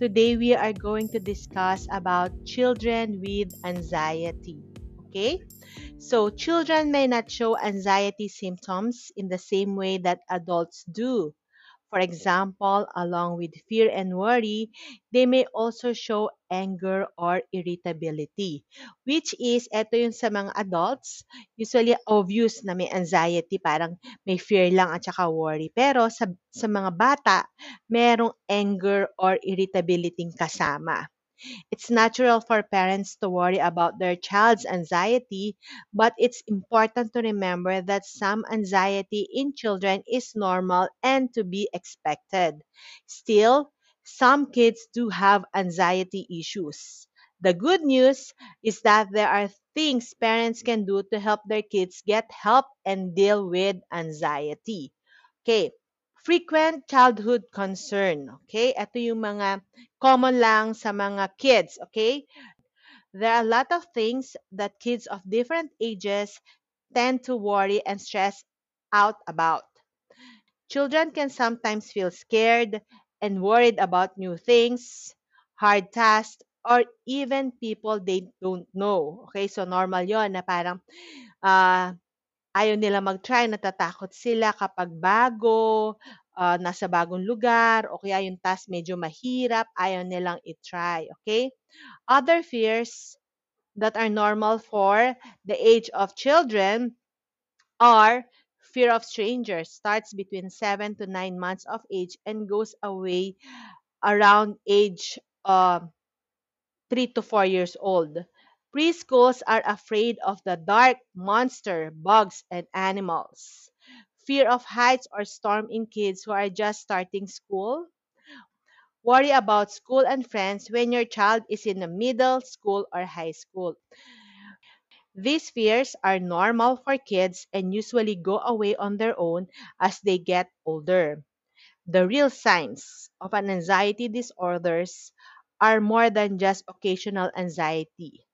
Today we are going to discuss about children with anxiety. Okay? So children may not show anxiety symptoms in the same way that adults do. For example, along with fear and worry, they may also show anger or irritability. Which is, eto yung sa mga adults, usually obvious na may anxiety, parang may fear lang at saka worry. Pero sa, sa mga bata, merong anger or irritability kasama. It's natural for parents to worry about their child's anxiety, but it's important to remember that some anxiety in children is normal and to be expected. Still, some kids do have anxiety issues. The good news is that there are things parents can do to help their kids get help and deal with anxiety. Okay, frequent childhood concern. Okay? Ito yung mga common lang sa mga kids. Okay? There are a lot of things that kids of different ages tend to worry and stress out about. Children can sometimes feel scared and worried about new things, hard tasks, or even people they don't know. Okay, so normal yon na parang uh, ayaw nila mag-try, natatakot sila kapag bago, uh, nasa bagong lugar, o kaya yung task medyo mahirap, ayaw nilang i-try, okay? Other fears that are normal for the age of children are fear of strangers, starts between 7 to 9 months of age and goes away around age uh, 3 to 4 years old. Preschools are afraid of the dark, monster, bugs, and animals. Fear of heights or storm in kids who are just starting school. Worry about school and friends when your child is in the middle school or high school. These fears are normal for kids and usually go away on their own as they get older. The real signs of an anxiety disorders are more than just occasional anxiety.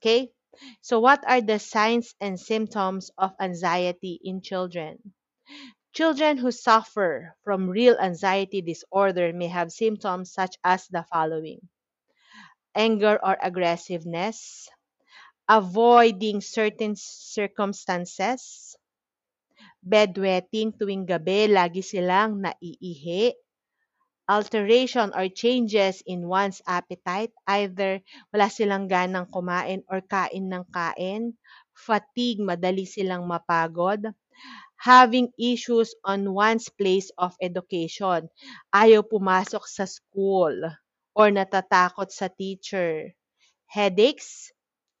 Okay? So, what are the signs and symptoms of anxiety in children? Children who suffer from real anxiety disorder may have symptoms such as the following anger or aggressiveness, avoiding certain circumstances, bedwetting tuwing gabi, lagi silang naiihi, alteration or changes in one's appetite, either wala silang ganang kumain or kain ng kain, fatigue, madali silang mapagod, having issues on one's place of education, ayaw pumasok sa school or natatakot sa teacher, headaches,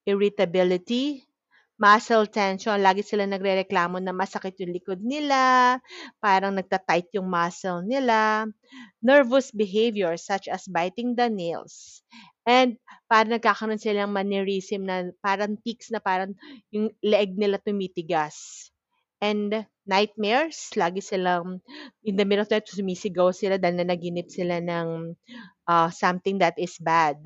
irritability, muscle tension, lagi sila nagrereklamo na masakit yung likod nila, parang nagta-tight yung muscle nila, nervous behavior such as biting the nails, and parang nagkakaroon silang mannerism na parang tics na parang yung leg nila tumitigas. And nightmares, lagi silang in the middle of the night sumisigaw sila dahil nanaginip sila ng uh, something that is bad.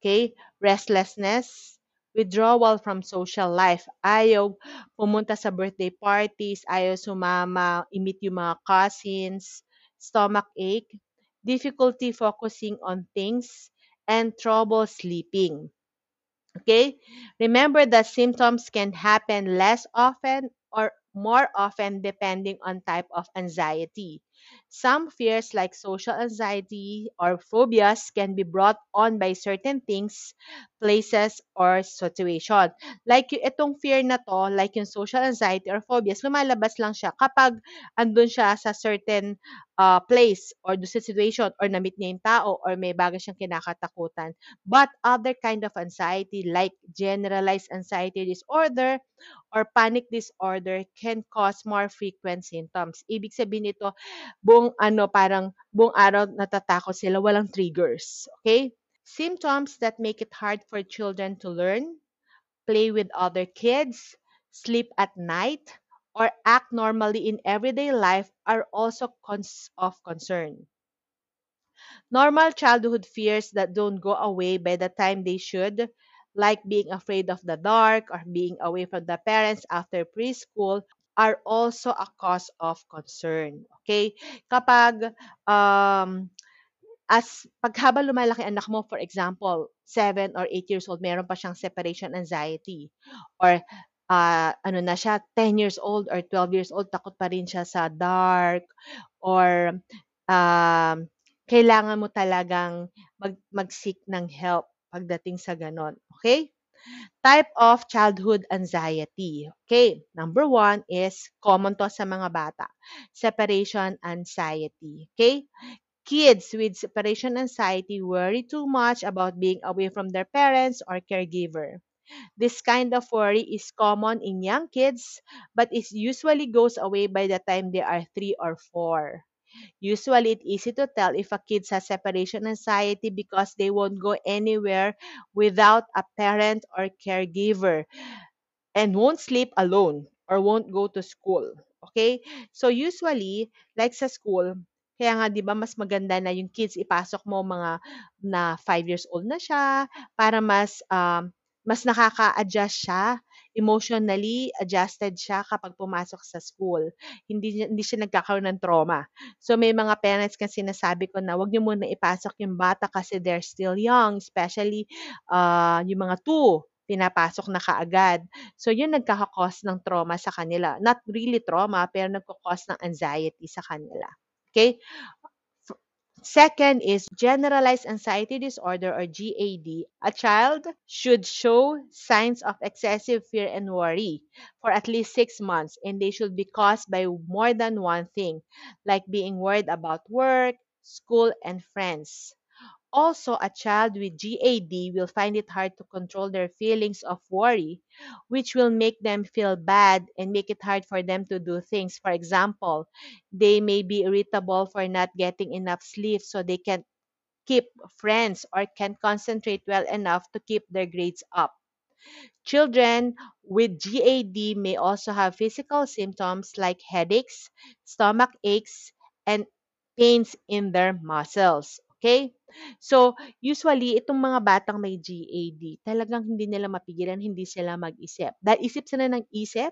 Okay? Restlessness, withdrawal from social life. Ayaw pumunta sa birthday parties, ayaw sumama, imit yung mga cousins, stomach ache, difficulty focusing on things, and trouble sleeping. Okay? Remember that symptoms can happen less often or more often depending on type of anxiety. Some fears like social anxiety or phobias can be brought on by certain things, places, or situation. Like itong fear na to, like yung social anxiety or phobias, lumalabas lang siya kapag andun siya sa certain uh, place or do sa situation or na-meet niya yung tao or may bagay siyang kinakatakutan. But other kind of anxiety like generalized anxiety disorder or panic disorder can cause more frequent symptoms. Ibig sabihin nito, buong ano parang buong araw natatakot sila, walang triggers. Okay? Symptoms that make it hard for children to learn, play with other kids, sleep at night, or act normally in everyday life are also cons- of concern. Normal childhood fears that don't go away by the time they should, like being afraid of the dark or being away from the parents after preschool, are also a cause of concern. Okay? Kapag um, as pag habang lumalaki anak mo, for example, seven or eight years old, meron pa siyang separation anxiety. Or ah, ano na siya, 10 years old or 12 years old, takot pa rin siya sa dark. Or um, kailangan mo talagang mag, mag-seek ng help pagdating sa ganon. Okay? Type of childhood anxiety. Okay, number one is common to sa mga bata. Separation anxiety. Okay? Kids with separation anxiety worry too much about being away from their parents or caregiver. This kind of worry is common in young kids, but it usually goes away by the time they are three or four. Usually, it's easy to tell if a kid has separation anxiety because they won't go anywhere without a parent or caregiver and won't sleep alone or won't go to school. Okay? So usually, like sa school, kaya nga 'di ba mas maganda na yung kids ipasok mo mga na five years old na siya para mas um, mas nakaka-adjust siya, emotionally adjusted siya kapag pumasok sa school. Hindi hindi siya nagkakaroon ng trauma. So may mga parents kasi sinasabi ko na wag niyo muna ipasok yung bata kasi they're still young, especially ah, yung mga two pinapasok na kaagad. So, yun nagkaka-cause ng trauma sa kanila. Not really trauma, pero nagko-cause ng anxiety sa kanila. Okay? Second is generalized anxiety disorder or GAD. A child should show signs of excessive fear and worry for at least six months, and they should be caused by more than one thing, like being worried about work, school, and friends. Also, a child with GAD will find it hard to control their feelings of worry, which will make them feel bad and make it hard for them to do things. For example, they may be irritable for not getting enough sleep so they can't keep friends or can concentrate well enough to keep their grades up. Children with GAD may also have physical symptoms like headaches, stomach aches, and pains in their muscles. Okay? So, usually, itong mga batang may GAD, talagang hindi nila mapigilan, hindi sila mag-isip. Dahil isip sila ng isip,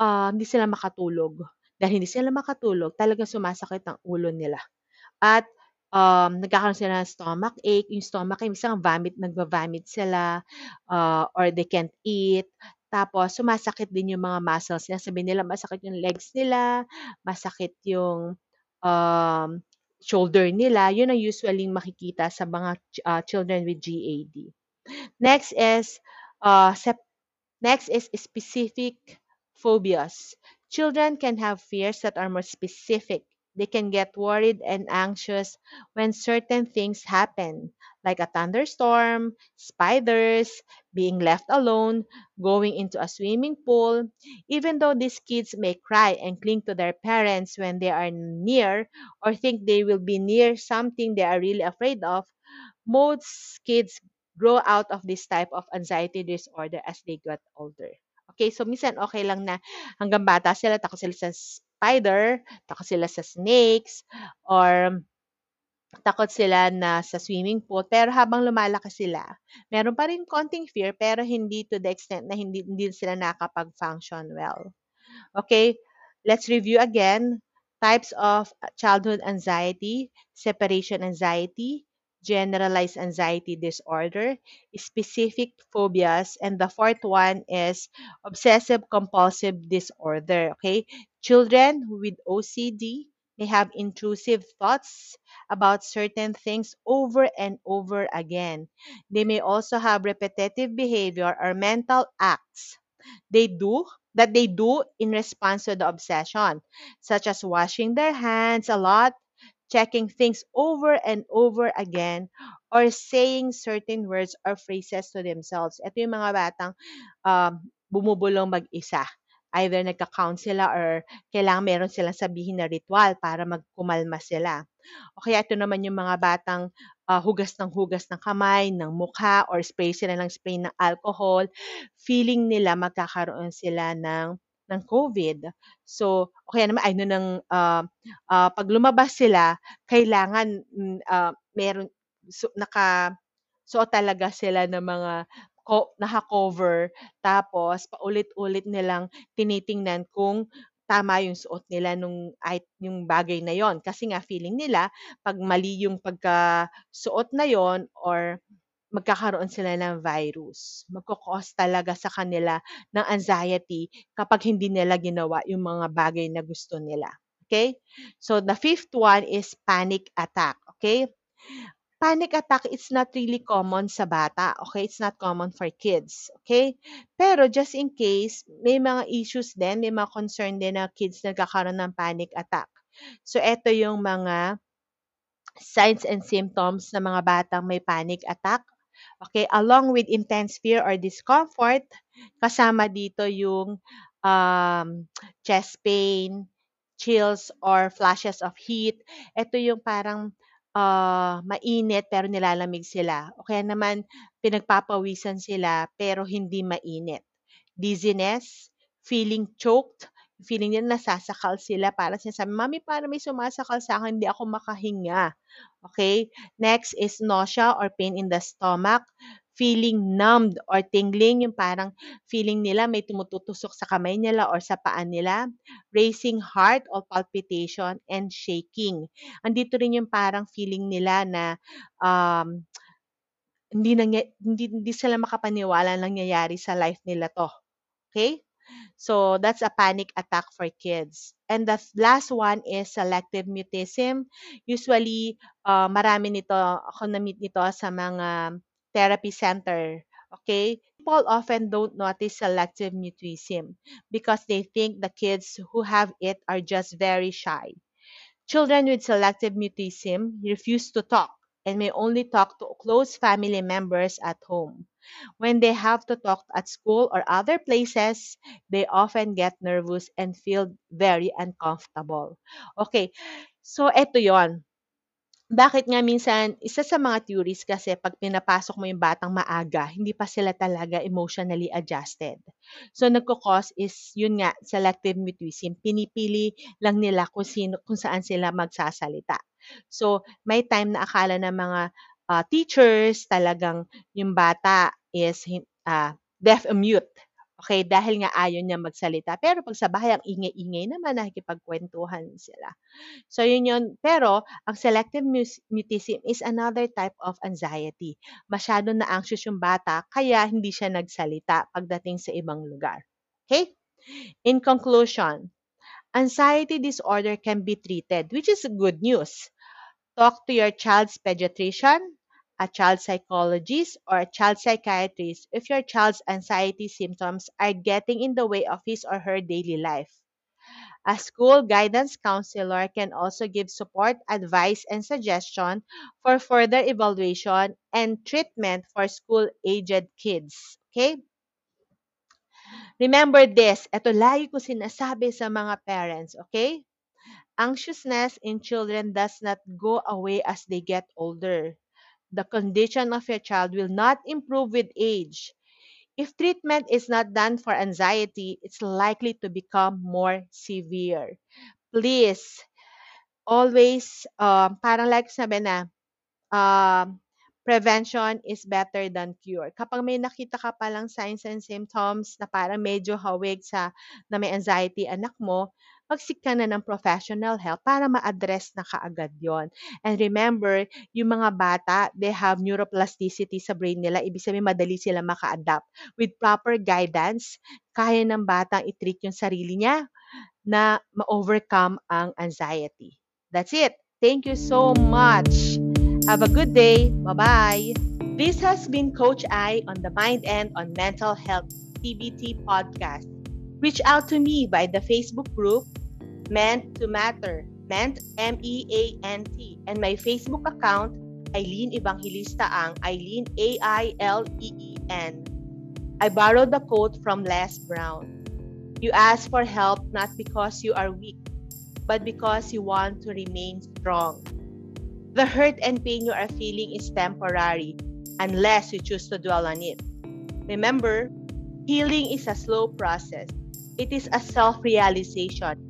ah, hindi sila makatulog. Dahil hindi sila makatulog, talagang sumasakit ang ulo nila. At um, nagkakaroon sila ng stomach ache. Yung stomach ache, minsan vomit, nagva-vomit sila, ah, or they can't eat. Tapos, sumasakit din yung mga muscles nila. Sabihin nila, masakit yung legs nila, masakit yung um, shoulder nila. Yun ang usually makikita sa mga ah, children with GAD. Next is uh, next is specific phobias. Children can have fears that are more specific. They can get worried and anxious when certain things happen, like a thunderstorm, spiders, being left alone, going into a swimming pool. Even though these kids may cry and cling to their parents when they are near or think they will be near something they are really afraid of, most kids grow out of this type of anxiety disorder as they get older. Okay, so minsan okay lang na hanggang bata sila, takot sila sa spider, takot sila sa snakes, or takot sila na sa swimming pool. Pero habang lumalaki sila, meron pa rin konting fear, pero hindi to the extent na hindi, hindi sila nakapag-function well. Okay, let's review again. Types of childhood anxiety, separation anxiety, generalized anxiety disorder, specific phobias, and the fourth one is obsessive compulsive disorder. Okay, children with OCD may have intrusive thoughts about certain things over and over again. They may also have repetitive behavior or mental acts they do that they do in response to the obsession, such as washing their hands a lot, checking things over and over again, or saying certain words or phrases to themselves. Ito yung mga batang um, bumubulong mag-isa. either nagka-count sila or kailangan meron silang sabihin na ritual para magkumalma sila. O kaya ito naman yung mga batang uh, hugas ng hugas ng kamay, ng mukha, or spray sila ng spray ng alcohol, feeling nila magkakaroon sila ng ng COVID. So, o kaya naman, ano ng, uh, uh, pag lumabas sila, kailangan uh, meron, so, naka, so talaga sila ng mga ko, naka-cover, tapos paulit-ulit nilang tinitingnan kung tama yung suot nila nung yung bagay na yon kasi nga feeling nila pag mali yung pagkasuot na yon or magkakaroon sila ng virus. Magkukos talaga sa kanila ng anxiety kapag hindi nila ginawa yung mga bagay na gusto nila. Okay? So the fifth one is panic attack. Okay? panic attack it's not really common sa bata, okay? It's not common for kids, okay? Pero just in case, may mga issues din, may mga concern din na kids nagkakaroon ng panic attack. So, ito yung mga signs and symptoms ng mga batang may panic attack. Okay, along with intense fear or discomfort, kasama dito yung um, chest pain, chills or flashes of heat. Ito yung parang ah, mainit pero nilalamig sila o kaya naman pinagpapawisan sila pero hindi mainit. Dizziness, feeling choked, feeling nila nasasakal sila para sinasabi, "Mommy, para may sumasakal sa akin, hindi ako makahinga." Okay? Next is nausea or pain in the stomach, feeling numbed or tingling, yung parang feeling nila may tumutusok sa kamay nila or sa paan nila, racing heart or palpitation, and shaking. Andito rin yung parang feeling nila na um, hindi, nangy- hindi, hindi sila makapaniwala nangyayari sa life nila to. Okay? So that's a panic attack for kids. And the last one is selective mutism. Usually, uh, marami nito, ako na-meet nito sa mga therapy center. Okay? People often don't notice selective mutism because they think the kids who have it are just very shy. Children with selective mutism refuse to talk and may only talk to close family members at home. When they have to talk at school or other places, they often get nervous and feel very uncomfortable. Okay, so eto yon bakit nga minsan, isa sa mga theories kasi pag pinapasok mo yung batang maaga, hindi pa sila talaga emotionally adjusted. So nagko-cause is yun nga selective mutism. Pinipili lang nila kung sino kung saan sila magsasalita. So may time na akala ng mga uh, teachers talagang yung bata is uh, deaf and mute. Okay, dahil nga ayaw niya magsalita. Pero pag sa bahay, ang ingay-ingay naman, nakikipagkwentuhan sila. So, yun yun. Pero, ang selective mutism is another type of anxiety. Masyado na anxious yung bata, kaya hindi siya nagsalita pagdating sa ibang lugar. Okay? In conclusion, anxiety disorder can be treated, which is good news. Talk to your child's pediatrician, a child psychologist, or a child psychiatrist if your child's anxiety symptoms are getting in the way of his or her daily life. A school guidance counselor can also give support, advice, and suggestion for further evaluation and treatment for school-aged kids. Okay? Remember this, ito lagi ko sinasabi sa mga parents, okay? Anxiousness in children does not go away as they get older. The condition of your child will not improve with age. If treatment is not done for anxiety, it's likely to become more severe. Please, always, um, parang like sabi na, um, prevention is better than cure. Kapag may nakita ka palang signs and symptoms na parang medyo hawig sa na may anxiety anak mo, mag-seek na ng professional help para ma-address na kaagad yon. And remember, yung mga bata, they have neuroplasticity sa brain nila. Ibig sabihin, madali sila maka-adapt. With proper guidance, kaya ng batang i-treat yung sarili niya na ma-overcome ang anxiety. That's it. Thank you so much. Have a good day. Bye-bye. This has been Coach I on the Mind and on Mental Health TBT podcast. Reach out to me by the Facebook group Meant to Matter, Meant M-E-A-N-T, and my Facebook account, Eileen Evangelista Ang, Eileen A-I-L-E-E-N. I borrowed the quote from Les Brown. You ask for help not because you are weak, but because you want to remain strong. The hurt and pain you are feeling is temporary unless you choose to dwell on it. Remember, healing is a slow process. It is a self-realization